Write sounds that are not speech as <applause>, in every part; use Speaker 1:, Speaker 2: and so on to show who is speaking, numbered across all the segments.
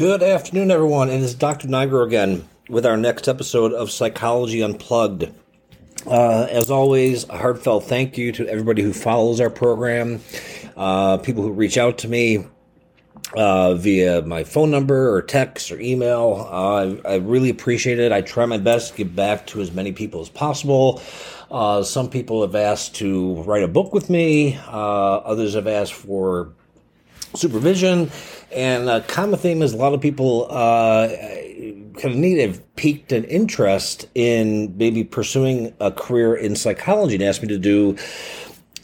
Speaker 1: Good afternoon, everyone. And It is Dr. Nigro again with our next episode of Psychology Unplugged. Uh, as always, a heartfelt thank you to everybody who follows our program, uh, people who reach out to me uh, via my phone number or text or email. I, I, really appreciate it. I try my best to get back to as many people as possible. Uh, some people have asked to write a book with me, uh, others have asked for supervision. And a common theme is a lot of people uh, kind of need have piqued an interest in maybe pursuing a career in psychology and asked me to do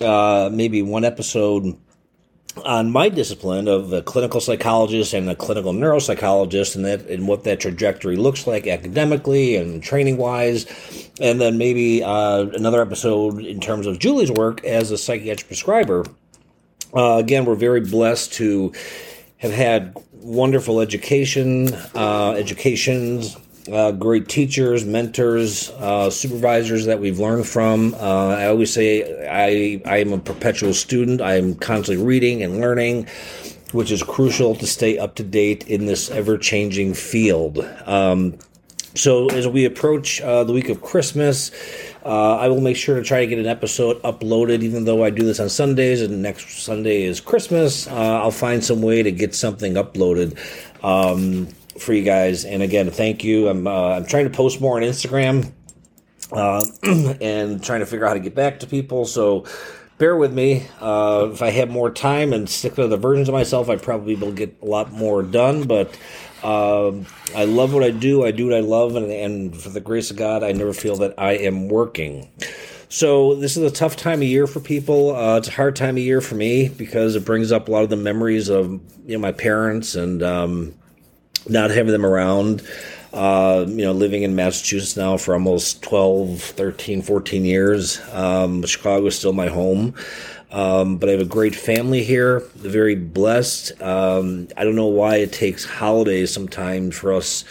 Speaker 1: uh, maybe one episode on my discipline of a clinical psychologist and a clinical neuropsychologist and that and what that trajectory looks like academically and training wise and then maybe uh, another episode in terms of julie's work as a psychiatric prescriber uh, again we're very blessed to have had wonderful education, uh, educations, uh, great teachers, mentors, uh, supervisors that we've learned from. Uh, I always say I I am a perpetual student. I am constantly reading and learning, which is crucial to stay up to date in this ever changing field. Um, so as we approach uh, the week of Christmas, uh, I will make sure to try to get an episode uploaded, even though I do this on Sundays and next Sunday is Christmas. Uh, I'll find some way to get something uploaded um, for you guys. And again, thank you. I'm uh, I'm trying to post more on Instagram uh, <clears throat> and trying to figure out how to get back to people. So bear with me. Uh, if I had more time and stick to the versions of myself, I probably will get a lot more done. But um, I love what I do. I do what I love, and, and for the grace of God, I never feel that I am working. So this is a tough time of year for people. Uh, it's a hard time of year for me because it brings up a lot of the memories of you know my parents and um, not having them around. Uh, you know, living in Massachusetts now for almost 12, 13, 14 years. Um, Chicago is still my home. Um, but I have a great family here, very blessed. Um, I don't know why it takes holidays sometimes for us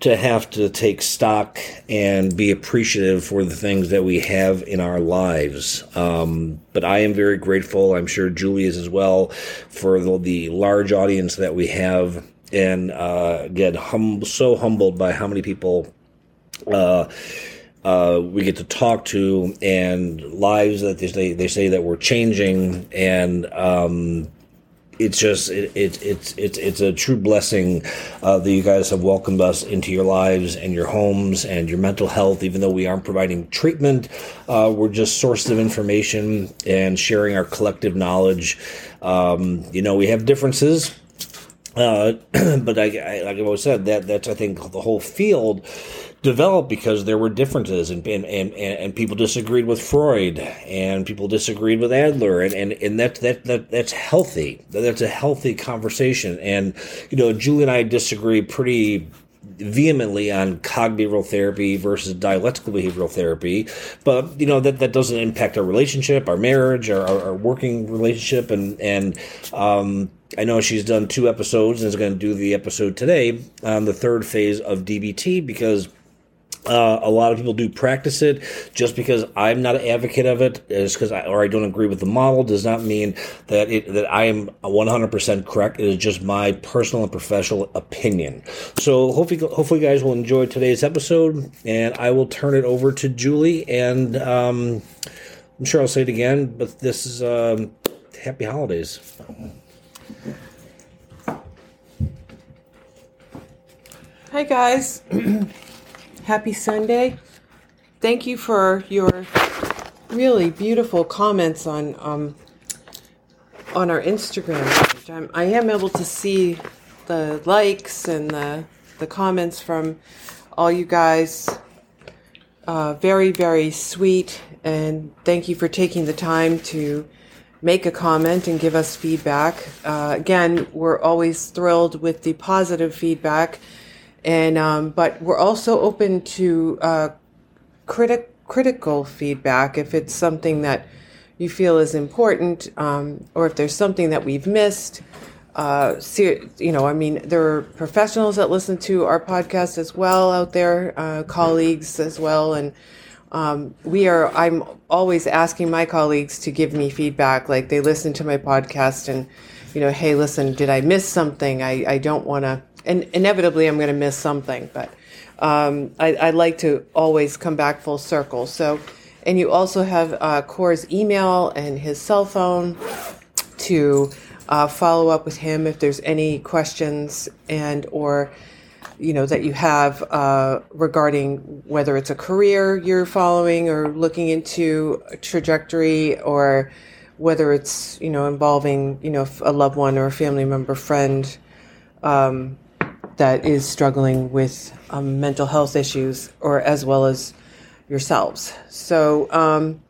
Speaker 1: to have to take stock and be appreciative for the things that we have in our lives. Um, but I am very grateful. I'm sure Julie is as well for the, the large audience that we have. And uh, hum- so humbled by how many people. Uh, uh, we get to talk to and lives that they say, they say that we're changing and um, it's just it, it, it's it's it's a true blessing uh, that you guys have welcomed us into your lives and your homes and your mental health. Even though we aren't providing treatment, uh, we're just sources of information and sharing our collective knowledge. Um, you know, we have differences, uh, <clears throat> but I, I, like I've always said, that that's I think the whole field developed because there were differences and, and, and, and people disagreed with Freud and people disagreed with Adler and, and, and that, that, that, that's healthy. That's a healthy conversation. And, you know, Julie and I disagree pretty vehemently on cognitive therapy versus dialectical behavioral therapy, but you know that that doesn't impact our relationship, our marriage, our, our, our working relationship, and and um, I know she's done two episodes and is going to do the episode today on the third phase of DBT because uh, a lot of people do practice it. Just because I'm not an advocate of it, because I, or I don't agree with the model, does not mean that it, that I am 100% correct. It is just my personal and professional opinion. So hopefully, hopefully, you guys will enjoy today's episode, and I will turn it over to Julie. And um, I'm sure I'll say it again, but this is um, happy holidays.
Speaker 2: Hi guys. <clears throat> Happy Sunday. Thank you for your really beautiful comments on um, on our Instagram page. I'm, I am able to see the likes and the the comments from all you guys. Uh, very very sweet, and thank you for taking the time to make a comment and give us feedback. Uh, again, we're always thrilled with the positive feedback and um, but we're also open to uh, critic critical feedback if it's something that you feel is important, um, or if there's something that we've missed. Uh, you know, I mean, there are professionals that listen to our podcast as well out there, uh, colleagues as well, and um, we are. I'm always asking my colleagues to give me feedback. Like they listen to my podcast and, you know, hey, listen, did I miss something? I I don't want to and inevitably I'm going to miss something, but um, I, I like to always come back full circle. So, and you also have uh, Core's email and his cell phone to uh, follow up with him if there's any questions and or you know that you have uh, regarding whether it's a career you're following or looking into a trajectory or whether it's you know involving you know a loved one or a family member friend um, that is struggling with um, mental health issues or as well as yourselves. So um,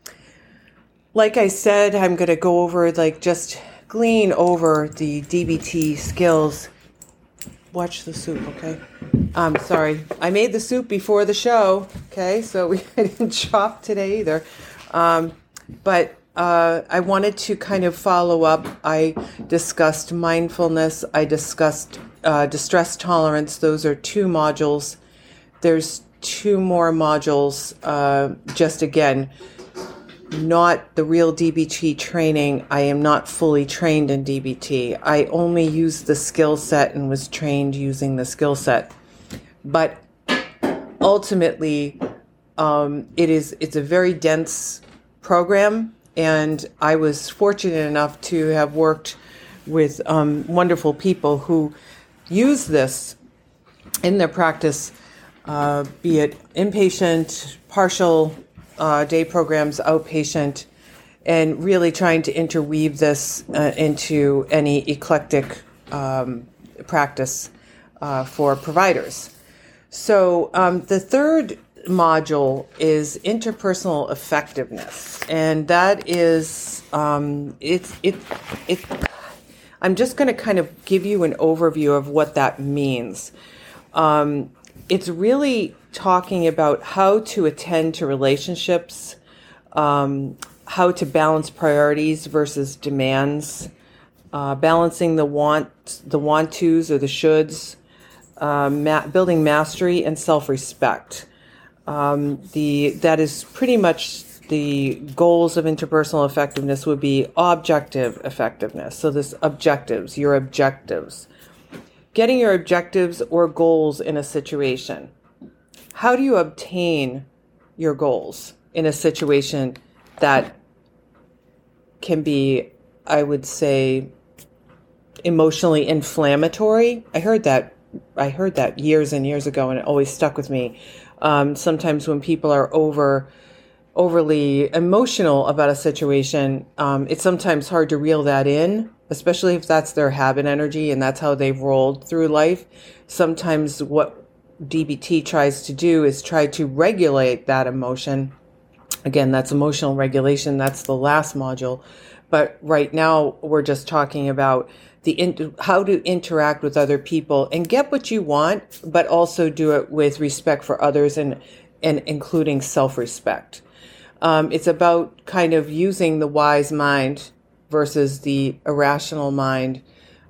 Speaker 2: like i said i'm going to go over like just glean over the dbt skills. Watch the soup okay? I'm sorry. I made the soup before the show okay? So <laughs> we didn't chop today either. Um, but uh, I wanted to kind of follow up. I discussed mindfulness. I discussed uh, distress tolerance. Those are two modules. There's two more modules. Uh, just again, not the real DBT training. I am not fully trained in DBT. I only used the skill set and was trained using the skill set. But ultimately, um, it is it's a very dense program and I was fortunate enough to have worked with um, wonderful people who use this in their practice, uh, be it inpatient, partial uh, day programs, outpatient, and really trying to interweave this uh, into any eclectic um, practice uh, for providers. So um, the third module is interpersonal effectiveness, and that is um, it's it it. I'm just going to kind of give you an overview of what that means. Um, it's really talking about how to attend to relationships, um, how to balance priorities versus demands, uh, balancing the want the want tos or the shoulds, uh, ma- building mastery and self respect. Um, the that is pretty much the goals of interpersonal effectiveness would be objective effectiveness. So this objectives, your objectives. Getting your objectives or goals in a situation. How do you obtain your goals in a situation that can be, I would say, emotionally inflammatory? I heard that I heard that years and years ago and it always stuck with me um, sometimes when people are over overly emotional about a situation, um, it's sometimes hard to reel that in, especially if that's their habit energy and that's how they've rolled through life. Sometimes what DBT tries to do is try to regulate that emotion. Again, that's emotional regulation. That's the last module. But right now, we're just talking about the in, how to interact with other people and get what you want, but also do it with respect for others and and including self respect. Um, it's about kind of using the wise mind versus the irrational mind.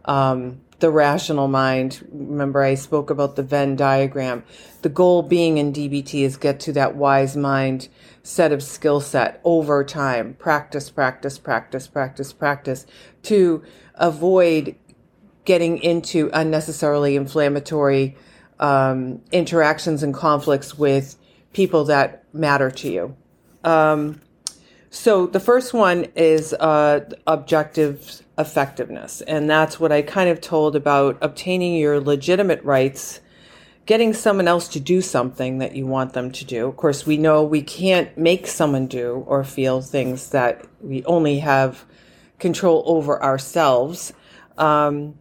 Speaker 2: Um, the rational mind. Remember, I spoke about the Venn diagram. The goal being in DBT is get to that wise mind set of skill set over time. Practice, practice, practice, practice, practice to avoid getting into unnecessarily inflammatory um, interactions and conflicts with people that matter to you. Um, so the first one is uh, objective effectiveness, and that's what I kind of told about obtaining your legitimate rights, getting someone else to do something that you want them to do. Of course, we know we can't make someone do or feel things that we only have control over ourselves. Um,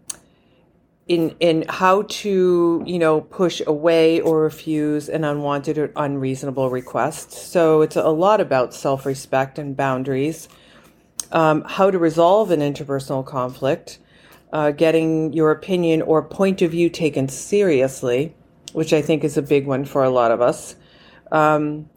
Speaker 2: in in how to you know push away or refuse an unwanted or unreasonable request. So it's a lot about self respect and boundaries. Um, how to resolve an interpersonal conflict, uh, getting your opinion or point of view taken seriously, which I think is a big one for a lot of us. Um,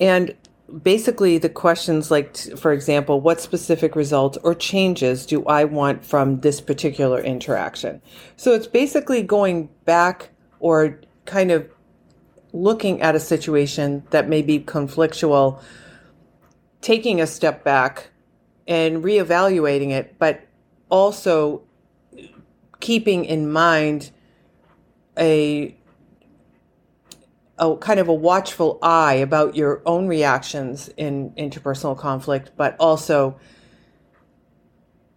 Speaker 2: and basically the questions like for example what specific results or changes do i want from this particular interaction? So it's basically going back or kind of looking at a situation that may be conflictual taking a step back and reevaluating it but also keeping in mind a a kind of a watchful eye about your own reactions in interpersonal conflict, but also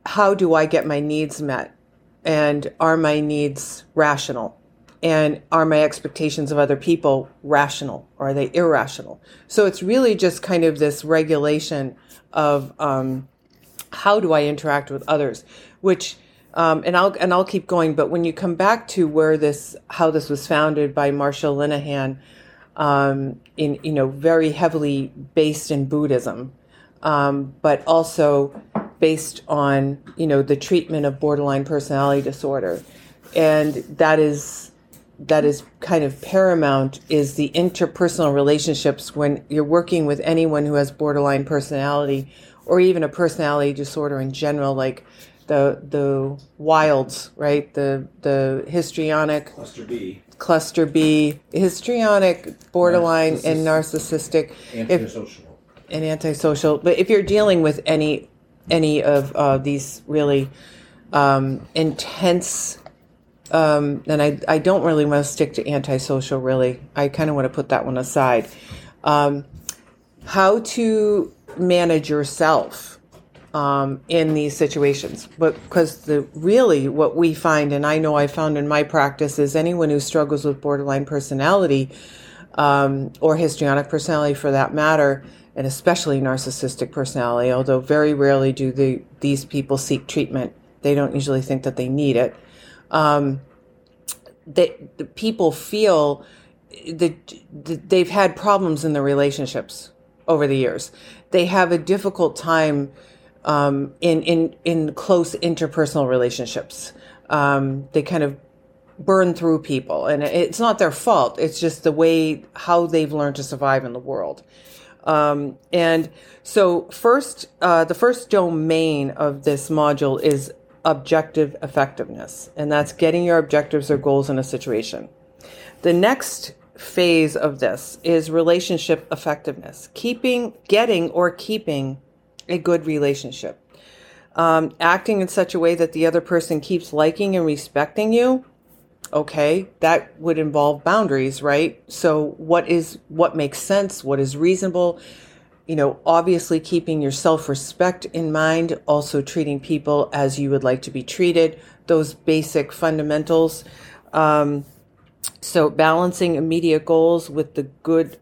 Speaker 2: how do I get my needs met? And are my needs rational? And are my expectations of other people rational or are they irrational? So it's really just kind of this regulation of um, how do I interact with others, which um, and I'll and I'll keep going. But when you come back to where this how this was founded by Marsha Linehan, um, in you know very heavily based in Buddhism, um, but also based on you know the treatment of borderline personality disorder, and that is that is kind of paramount is the interpersonal relationships when you're working with anyone who has borderline personality or even a personality disorder in general like the the wilds right? The the histrionic
Speaker 1: cluster b.
Speaker 2: cluster b histrionic borderline and narcissistic.
Speaker 1: antisocial if,
Speaker 2: and antisocial. But if you're dealing with any any of uh, these really um, intense um, and I, I don't really want to stick to antisocial really. I kind of want to put that one aside. Um, how to manage yourself um, in these situations but because the really what we find and i know i found in my practice is anyone who struggles with borderline personality um, or histrionic personality for that matter and especially narcissistic personality, although very rarely do the, these people seek treatment. They don't usually think that they need it. Um, they, the people feel that, that they've had problems in their relationships over the years. They have a difficult time um, in, in, in close interpersonal relationships. Um, they kind of burn through people, and it's not their fault. It's just the way how they've learned to survive in the world. Um, and so, first, uh, the first domain of this module is objective effectiveness, and that's getting your objectives or goals in a situation. The next phase of this is relationship effectiveness, keeping, getting, or keeping a good relationship. Um, acting in such a way that the other person keeps liking and respecting you okay that would involve boundaries right? So what is what makes sense what is reasonable? You know obviously keeping your self-respect in mind also treating people as you would like to be treated those basic fundamentals. Um, so balancing immediate goals with the good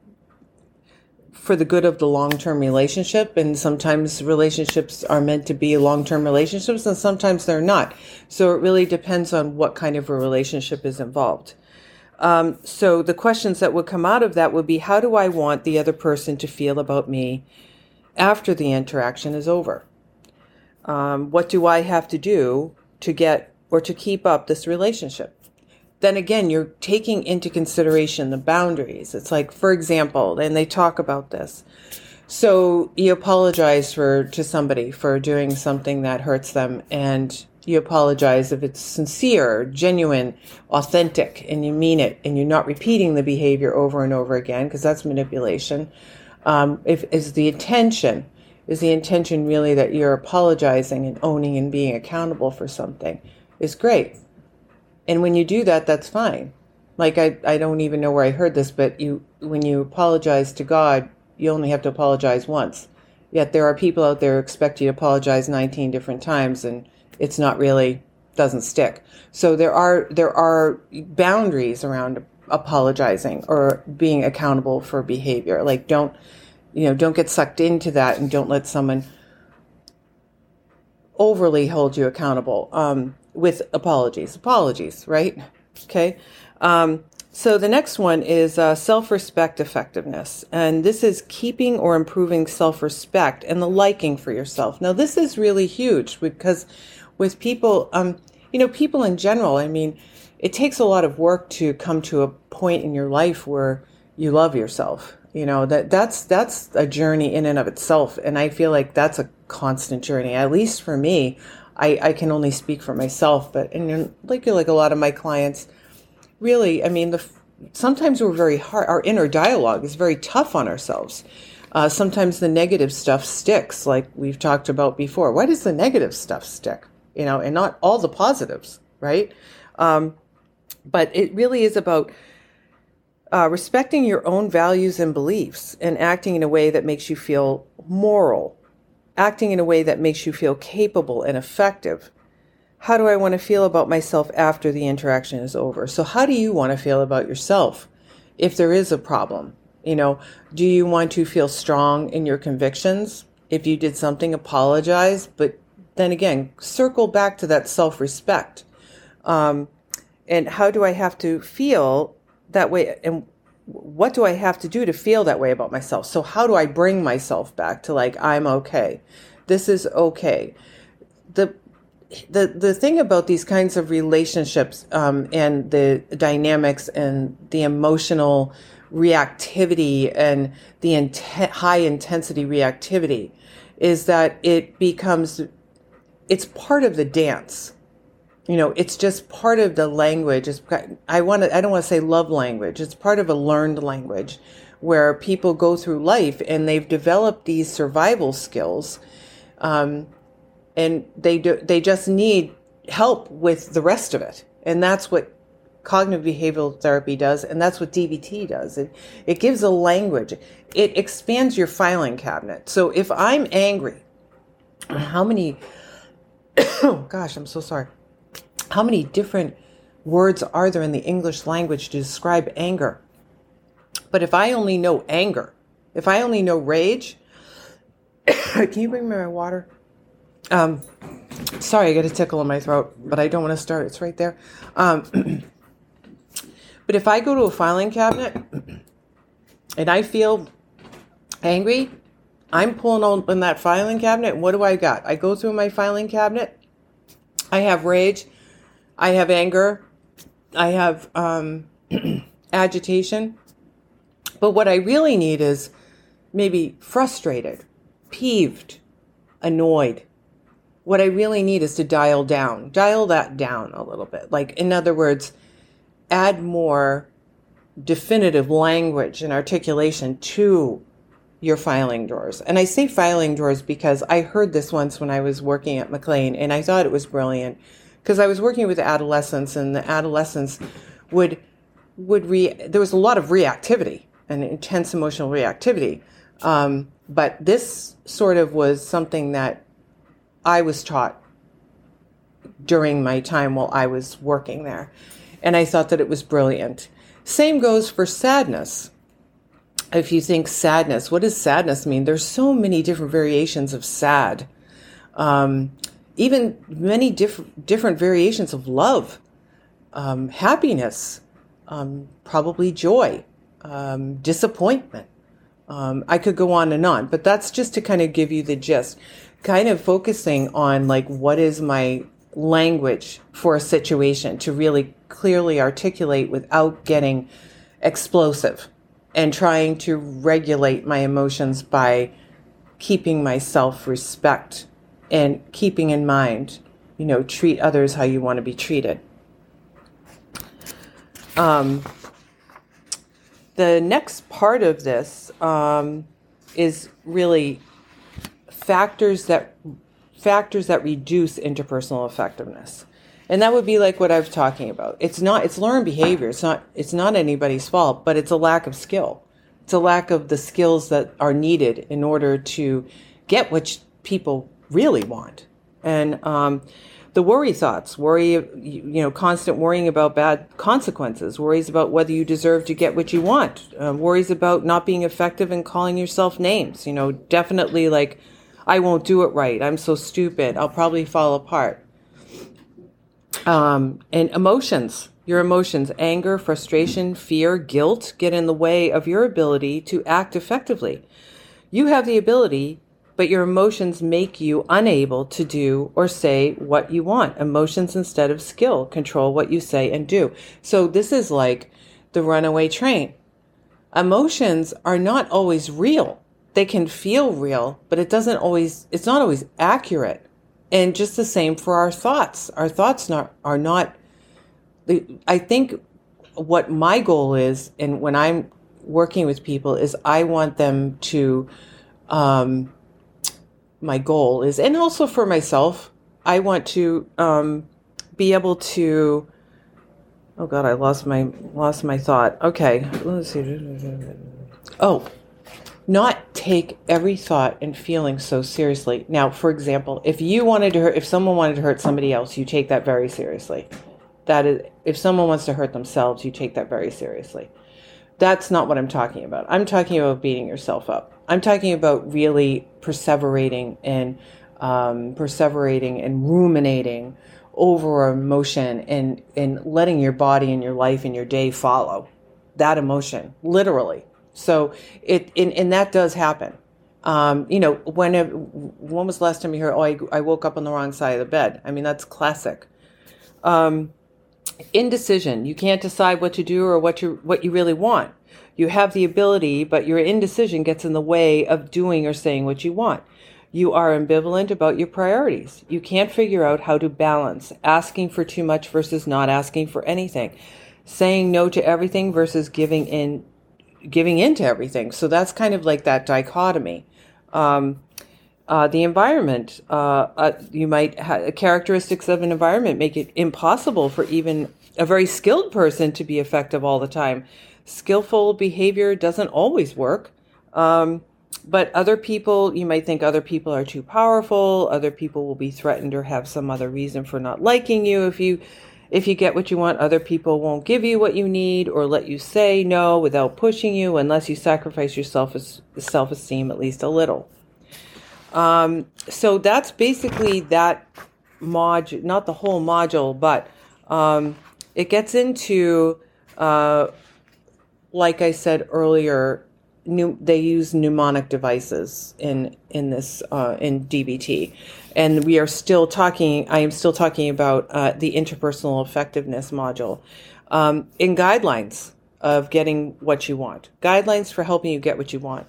Speaker 2: for the good of the long-term relationship and sometimes relationships are meant to be long-term relationships and sometimes they're not. So it really depends on what kind of a relationship is involved. Um, so the questions that would come out of that would be how do i want the other person to feel about me after the interaction is over? Um, what do i have to do to get or to keep up this relationship then again, you're taking into consideration the boundaries. It's like, for example, and they talk about this. So you apologize for to somebody for doing something that hurts them, and you apologize if it's sincere, genuine, authentic, and you mean it, and you're not repeating the behavior over and over again because that's manipulation. Um, if is the intention is the intention really that you're apologizing and owning and being accountable for something is great and when you do that, that's fine. Like I, I don't even know where I heard this, but you when you apologize to God, you only have to apologize once. Yet there are people out there who expect you to apologize 19 different times and it's not really doesn't stick. So there are there are boundaries around apologizing or being accountable for behavior. Like don't you know, don't get sucked into that and don't let someone overly hold you accountable. Um, with apologies. Apologies, right? Okay. Um, so the next one is uh, self respect effectiveness. And this is keeping or improving self respect and the liking for yourself. Now, this is really huge because with people, um, you know, people in general, I mean, it takes a lot of work to come to a point in your life where you love yourself. You know, that that's that's a journey in and of itself. And I feel like that's a constant journey, at least for me. I, I can only speak for myself, but and like like a lot of my clients, really, I mean, the sometimes we're very hard. Our inner dialogue is very tough on ourselves. Uh, sometimes the negative stuff sticks, like we've talked about before. Why does the negative stuff stick? You know, and not all the positives, right? Um, But it really is about uh, respecting your own values and beliefs and acting in a way that makes you feel moral, acting in a way that makes you feel capable and effective. How do I want to feel about myself after the interaction is over? So, how do you want to feel about yourself if there is a problem? You know, do you want to feel strong in your convictions? If you did something, apologize, but then again, circle back to that self respect. Um, and how do I have to feel that way? And what do I have to do to feel that way about myself? So, how do I bring myself back to like, I'm okay? This is okay. The the the thing about these kinds of relationships um, and the dynamics and the emotional reactivity and the high intensity reactivity is that it becomes it's part of the dance. You know, it's just part of the language. It's, I want to, I don't want to say love language. It's part of a learned language where people go through life and they've developed these survival skills. Um, and they do, they just need help with the rest of it. And that's what cognitive behavioral therapy does. And that's what DBT does. It, it gives a language. It expands your filing cabinet. So if I'm angry, how many oh <coughs> gosh, I'm so sorry. How many different words are there in the English language to describe anger? But if I only know anger, if I only know rage, <coughs> can you bring me my water? Um, sorry, I got a tickle in my throat, but I don't want to start. It's right there. Um, <coughs> but if I go to a filing cabinet <coughs> and I feel angry, I'm pulling open that filing cabinet. What do I got? I go through my filing cabinet. I have rage. I have anger. I have um, <clears throat> agitation. But what I really need is maybe frustrated, peeved, annoyed. What I really need is to dial down, dial that down a little bit. Like, in other words, add more definitive language and articulation to your filing drawers. And I say filing drawers because I heard this once when I was working at McLean and I thought it was brilliant because I was working with adolescents and the adolescents would would re there was a lot of reactivity and intense emotional reactivity. Um, but this sort of was something that I was taught during my time while I was working there. And I thought that it was brilliant. Same goes for sadness if you think sadness, what does sadness mean? There's so many different variations of sad. Um, even many different different variations of love, um, happiness, um, probably joy, um, disappointment. Um, I could go on and on, but that's just to kind of give you the gist. Kind of focusing on like what is my language for a situation to really clearly articulate without getting explosive and trying to regulate my emotions by keeping my self respect and keeping in mind, you know, treat others how you want to be treated. Um, the next part of this um, is really factors that factors that reduce interpersonal effectiveness and that would be like what I was talking about. It's not it's learned behavior. It's not it's not anybody's fault, but it's a lack of skill. It's a lack of the skills that are needed in order to get what people really want. And um, the worry thoughts, worry, you know, constant worrying about bad consequences, worries about whether you deserve to get what you want, uh, worries about not being effective and calling yourself names. You know, definitely like, I won't do it right. I'm so stupid. I'll probably fall apart um, and emotions. Your emotions, anger, frustration, fear, guilt get in the way of your ability to act effectively. You have the ability, but your emotions make you unable to do or say what you want. Emotions instead of skill control what you say and do. So this is like the runaway train. Emotions are not always real. They can feel real, but it doesn't always, it's not always accurate. And just the same for our thoughts. Our thoughts not, are not, I think what my goal is, and when I'm working with people, is I want them to, um, my goal is, and also for myself, I want to um, be able to Oh God, I lost my lost my thought. Okay, let's see. Oh, not take every thought and feeling so seriously. Now, for example, if you wanted to hurt, if someone wanted to hurt somebody else, you take that very seriously. That is, if someone wants to hurt themselves, you take that very seriously. That's not what I'm talking about. I'm talking about beating yourself up. I'm talking about really perseverating and um, perseverating and ruminating over emotion and and letting your body and your life and your day follow that emotion literally so it and, and that does happen um, you know when when was the last time you heard oh I, I woke up on the wrong side of the bed i mean that's classic um, indecision you can't decide what to do or what you what you really want you have the ability but your indecision gets in the way of doing or saying what you want you are ambivalent about your priorities. You can't figure out how to balance asking for too much versus not asking for anything, saying no to everything versus giving in, giving into everything. So that's kind of like that dichotomy. Um, uh, the environment, uh, uh, you might have characteristics of an environment make it impossible for even a very skilled person to be effective all the time. Skillful behavior doesn't always work. Um, but other people, you might think other people are too powerful. Other people will be threatened or have some other reason for not liking you. If you, if you get what you want, other people won't give you what you need or let you say no without pushing you unless you sacrifice your self self esteem at least a little. Um, so that's basically that module, not the whole module, but um, it gets into, uh, like I said earlier, new, they use mnemonic devices in in this uh, in DBT, and we are still talking. I am still talking about uh, the interpersonal effectiveness module um, in guidelines of getting what you want. Guidelines for helping you get what you want.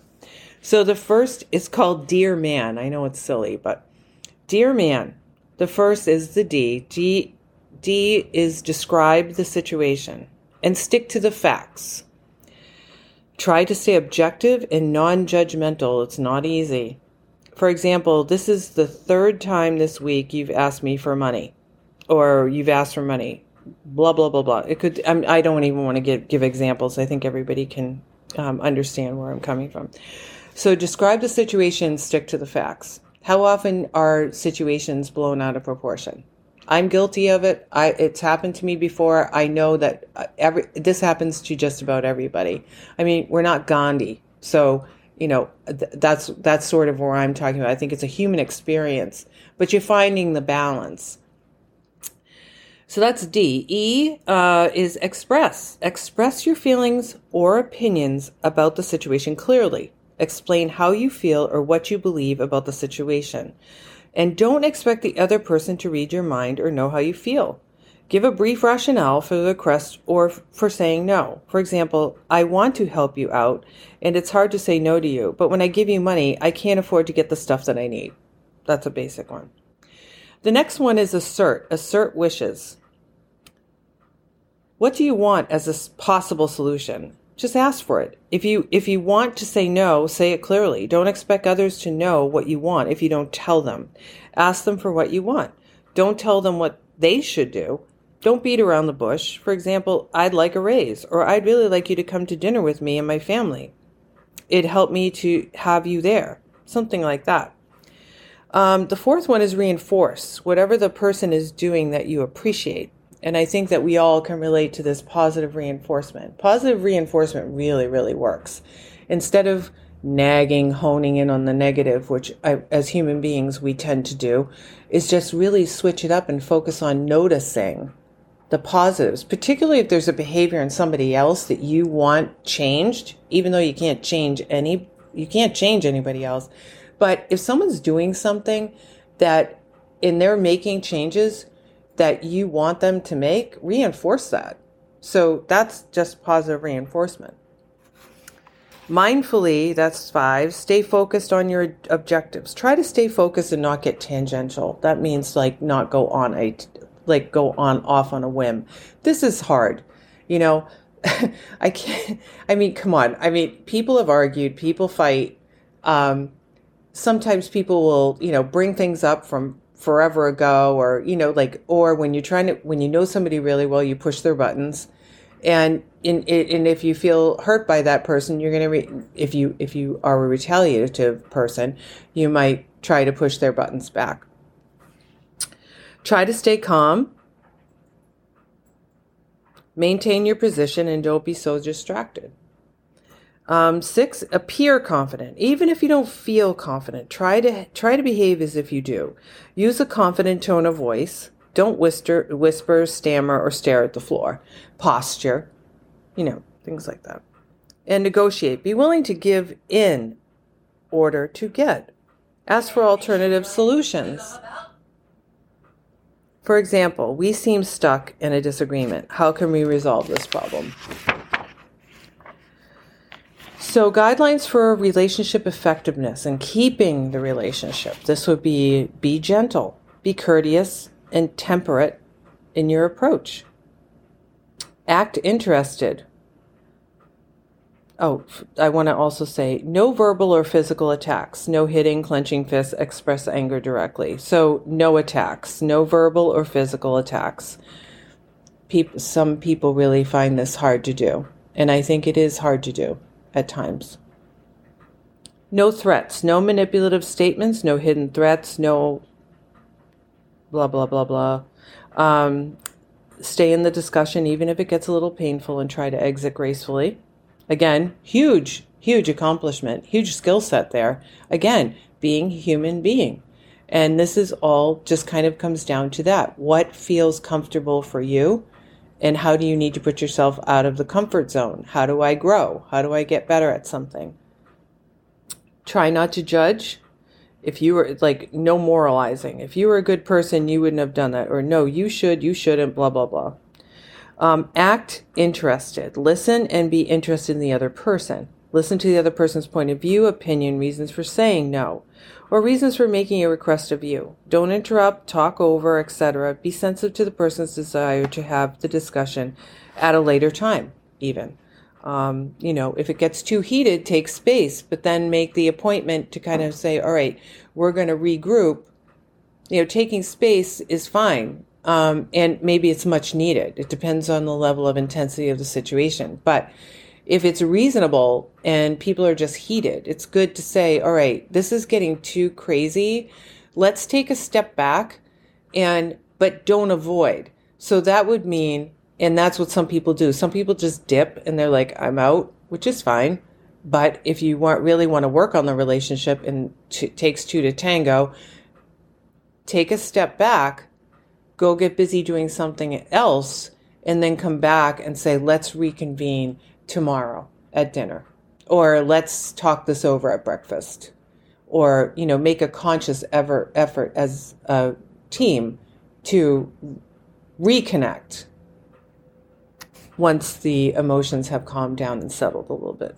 Speaker 2: So the first is called Dear Man. I know it's silly, but Dear Man. The first is the D. D D is describe the situation and stick to the facts. Try to stay objective and non judgmental. It's not easy. For example, this is the third time this week you've asked me for money, or you've asked for money. Blah blah blah blah. It could. I'm, I do not even want to give give examples. I think everybody can um, understand where I'm coming from. So describe the situation. Stick to the facts. How often are situations blown out of proportion? I'm guilty of it. I it's happened to me before. I know that uh, every this happens to just about everybody. I mean, we're not Gandhi, so you know th- that's that's sort of where I'm talking about. I think it's a human experience, but you're finding the balance. So that's D. E uh, is express. Express your feelings or opinions about the situation clearly. Explain how you feel or what you believe about the situation. And don't expect the other person to read your mind or know how you feel. Give a brief rationale for the request or for saying no. For example, I want to help you out, and it's hard to say no to you, but when I give you money, I can't afford to get the stuff that I need. That's a basic one. The next one is assert. Assert wishes. What do you want as a possible solution? Just ask for it. If you if you want to say no, say it clearly. Don't expect others to know what you want if you don't tell them. Ask them for what you want. Don't tell them what they should do. Don't beat around the bush. For example, I'd like a raise or I'd really like you to come to dinner with me and my family. It helped me to have you there. Something like that. Um, the fourth one is reinforce whatever the person is doing that you appreciate. And I think that we all can relate to this positive reinforcement. Positive reinforcement really, really works. Instead of nagging, honing in on the negative, which I, as human beings we tend to do, is just really switch it up and focus on noticing the positives, particularly if there's a behavior in somebody else that you want changed, even though you can't change any, you can't change anybody else. But if someone's doing something that in their making changes, that you want them to make, reinforce that. So that's just positive reinforcement. Mindfully, that's five, stay focused on your objectives. Try to stay focused and not get tangential. That means like not go on a, like go on off on a whim. This is hard. You know, <laughs> I can't, I mean, come on. I mean, people have argued, people fight. Um, sometimes people will, you know, bring things up from forever ago or you know like or when you're trying to when you know somebody really well you push their buttons. And in, in and if you feel hurt by that person you're going to re- if you if you are a retaliative person you might try to push their buttons back. Try to stay calm. Maintain your position and don't be so distracted um, six, appear confident. Even if you don't feel confident, try to try to behave as if you do. Use a confident tone of voice. Don't whisper, whisper, stammer, or stare at the floor. Posture, you know, things like that. And negotiate. Be willing to give in order to get. Ask for alternative solutions. For example, we seem stuck in a disagreement. How can we resolve this problem? So, guidelines for relationship effectiveness and keeping the relationship. This would be be gentle, be courteous, and temperate in your approach. Act interested. Oh, I want to also say no verbal or physical attacks, no hitting, clenching fists, express anger directly. So, no attacks, no verbal or physical attacks. People, some people really find this hard to do, and I think it is hard to do at times. No threats, no manipulative statements, no hidden threats, no blah, blah, blah, blah. Um, stay in the discussion, even if it gets a little painful, and try to exit gracefully. Again, huge, huge accomplishment, huge skill set there. Again, being human being. And this is all just kind of comes down to that. What feels comfortable for you? And how do you need to put yourself out of the comfort zone? How do I grow? How do I get better at something? Try not to judge. If you were like, no moralizing. If you were a good person, you wouldn't have done that. Or no, you should, you shouldn't, blah, blah, blah. Um, act interested. Listen and be interested in the other person. Listen to the other person's point of view, opinion, reasons for saying no or reasons for making a request of you. Don't interrupt, talk over, etc. Be sensitive to the person's desire to have the discussion at a later time, even. Um, you know, if it gets too heated, take space, but then make the appointment to kind of say, all right, we're going to regroup. You know, taking space is fine. Um, and maybe it's much needed. It depends on the level of intensity of the situation. But if it's reasonable and people are just heated, it's good to say, all right, this is getting too crazy. Let's take a step back and, but don't avoid. So that would mean, and that's what some people do. Some people just dip and they're like, I'm out, which is fine. But if you want, really want to work on the relationship and t- takes two to tango, take a step back, go get busy doing something else, and then come back and say, let's reconvene tomorrow at dinner or let's talk this over at breakfast or you know make a conscious ever effort as a team to reconnect once the emotions have calmed down and settled a little bit.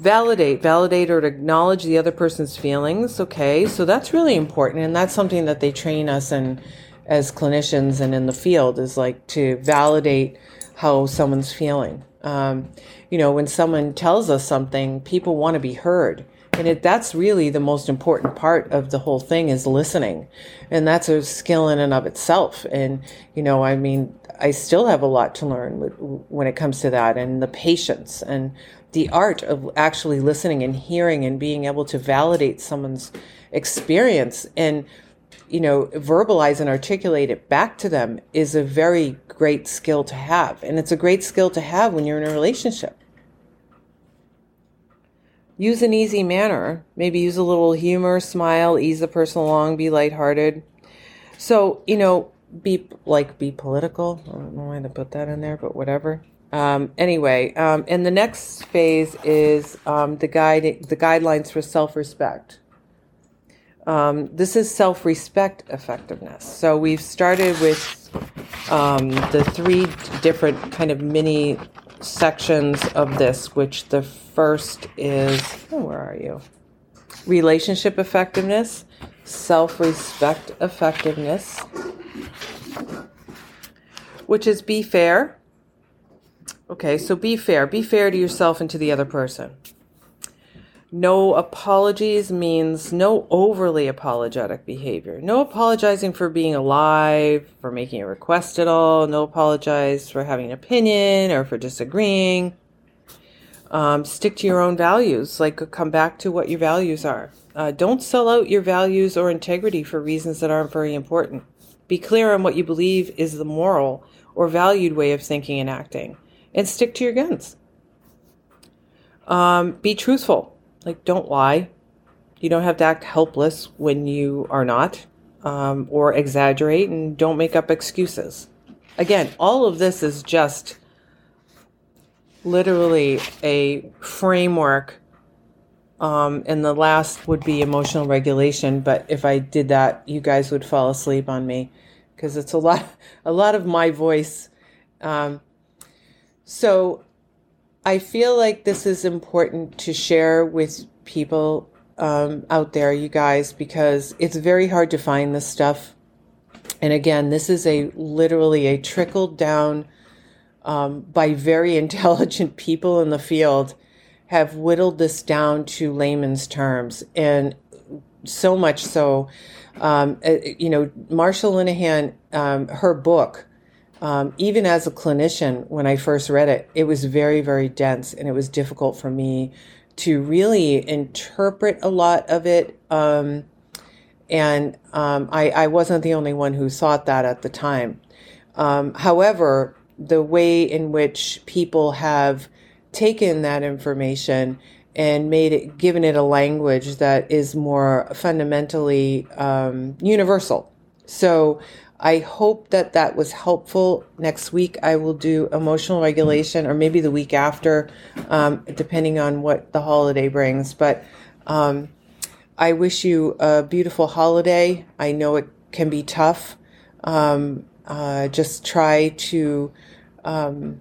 Speaker 2: Validate validate or acknowledge the other person's feelings okay? So that's really important and that's something that they train us in as clinicians and in the field is like to validate how someone's feeling um, you know, when someone tells us something, people want to be heard. And it, that's really the most important part of the whole thing is listening. And that's a skill in and of itself. And, you know, I mean, I still have a lot to learn when it comes to that and the patience and the art of actually listening and hearing and being able to validate someone's experience and you know, verbalize and articulate it back to them is a very great skill to have. And it's a great skill to have when you're in a relationship. Use an easy manner. Maybe use a little humor, smile, ease the person along, be lighthearted. So, you know, be like, be political. I don't know why to put that in there, but whatever. Um, anyway, um, and the next phase is um, the guide, the guidelines for self-respect. Um, this is self respect effectiveness. So we've started with um, the three different kind of mini sections of this, which the first is oh, where are you? Relationship effectiveness, self respect effectiveness, which is be fair. Okay, so be fair. Be fair to yourself and to the other person. No apologies means no overly apologetic behavior. No apologizing for being alive, for making a request at all. No apologize for having an opinion or for disagreeing. Um, stick to your own values. Like, come back to what your values are. Uh, don't sell out your values or integrity for reasons that aren't very important. Be clear on what you believe is the moral or valued way of thinking and acting, and stick to your guns. Um, be truthful. Like, don't lie. You don't have to act helpless when you are not, um, or exaggerate, and don't make up excuses. Again, all of this is just literally a framework. Um, and the last would be emotional regulation. But if I did that, you guys would fall asleep on me because it's a lot, <laughs> a lot of my voice. Um, so I feel like this is important to share with people um, out there, you guys, because it's very hard to find this stuff. And again, this is a literally a trickled down um, by very <laughs> intelligent people in the field have whittled this down to layman's terms, and so much so, um, uh, you know, Marsha Linehan, um, her book um, even as a clinician, when I first read it, it was very, very dense and it was difficult for me to really interpret a lot of it. Um, and um, I, I, wasn't the only one who thought that at the time. Um, however, the way in which people have taken that information and made it, given it a language that is more fundamentally um, universal. So I hope that that was helpful. Next week, I will do emotional regulation, or maybe the week after, um, depending on what the holiday brings. But um, I wish you a beautiful holiday. I know it can be tough. Um, uh, just try to um,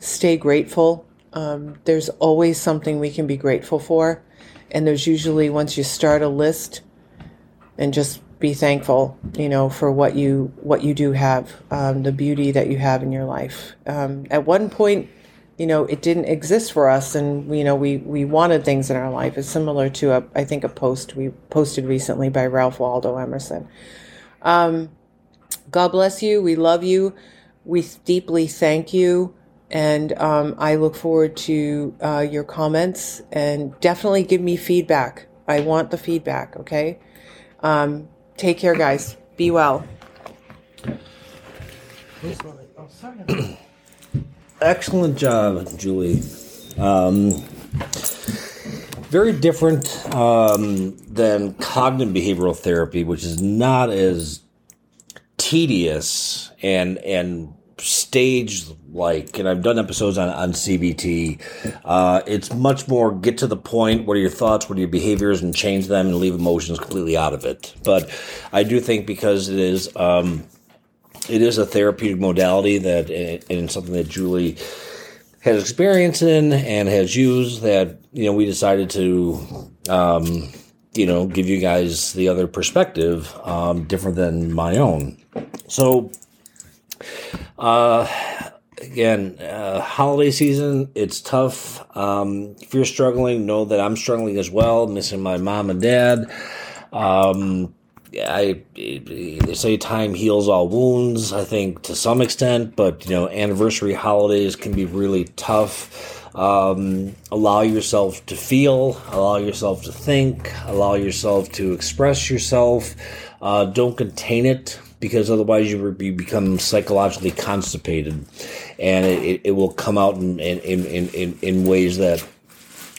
Speaker 2: stay grateful. Um, there's always something we can be grateful for. And there's usually, once you start a list and just be thankful, you know, for what you what you do have, um, the beauty that you have in your life. Um, at one point, you know, it didn't exist for us, and you know, we we wanted things in our life. It's similar to a I think a post we posted recently by Ralph Waldo Emerson. Um, God bless you. We love you. We deeply thank you. And um, I look forward to uh, your comments and definitely give me feedback. I want the feedback, okay? Um, Take care, guys. Be well.
Speaker 1: Excellent job, Julie. Um, very different um, than cognitive behavioral therapy, which is not as tedious and and stage like, and I've done episodes on, on CBT. Uh, it's much more get to the point. What are your thoughts? What are your behaviors? And change them and leave emotions completely out of it. But I do think because it is, um, it is a therapeutic modality that, and something that Julie has experience in and has used that, you know, we decided to, um, you know, give you guys the other perspective, um, different than my own. So, uh, again, uh, holiday season, it's tough. Um, if you're struggling, know that I'm struggling as well, missing my mom and dad. Um, I they say time heals all wounds. I think to some extent, but you know, anniversary holidays can be really tough. Um, allow yourself to feel, allow yourself to think, allow yourself to express yourself. Uh, don't contain it because otherwise you, you become psychologically constipated and it, it will come out in, in, in, in, in ways that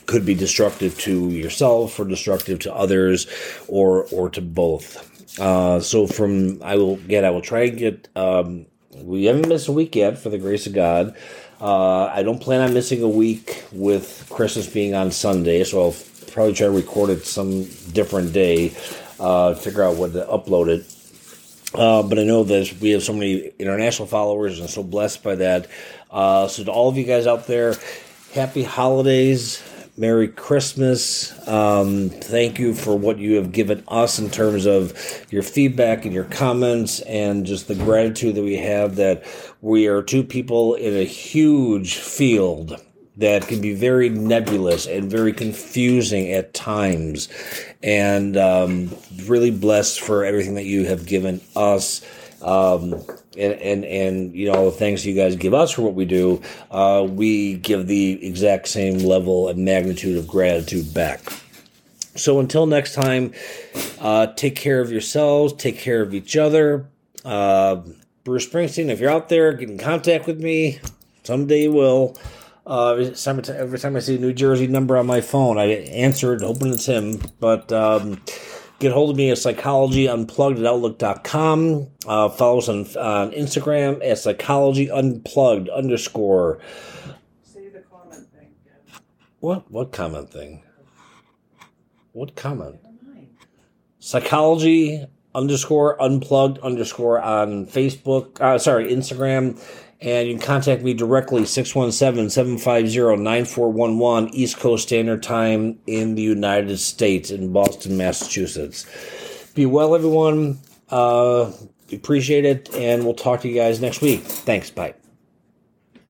Speaker 1: could be destructive to yourself or destructive to others or or to both. Uh, so from I will get I will try and get um, we haven't missed a week yet for the grace of God. Uh, I don't plan on missing a week with Christmas being on Sunday, so I'll probably try to record it some different day. Uh, figure out what to upload it. Uh, but I know that we have so many international followers and so blessed by that. Uh, so to all of you guys out there, happy holidays. Merry Christmas. Um, thank you for what you have given us in terms of your feedback and your comments and just the gratitude that we have that we are two people in a huge field that can be very nebulous and very confusing at times. And um, really blessed for everything that you have given us. Um, and, and, and, you know, thanks you guys give us for what we do, uh, we give the exact same level and magnitude of gratitude back. So until next time, uh, take care of yourselves, take care of each other. Uh, Bruce Springsteen, if you're out there, get in contact with me. Someday you will. Uh, every, time, every time I see a New Jersey number on my phone, I answer it, hoping it's him. But um, get hold of me at psychologyunplugged at outlook.com. Uh, follow us on, on Instagram at psychologyunplugged underscore.
Speaker 2: Say the comment thing.
Speaker 1: What? What comment thing? What comment? Psychology underscore unplugged underscore on Facebook. Uh, sorry, Instagram. And you can contact me directly 617 750 9411 East Coast Standard Time in the United States in Boston, Massachusetts. Be well, everyone. Uh, appreciate it. And we'll talk to you guys next week. Thanks. Bye.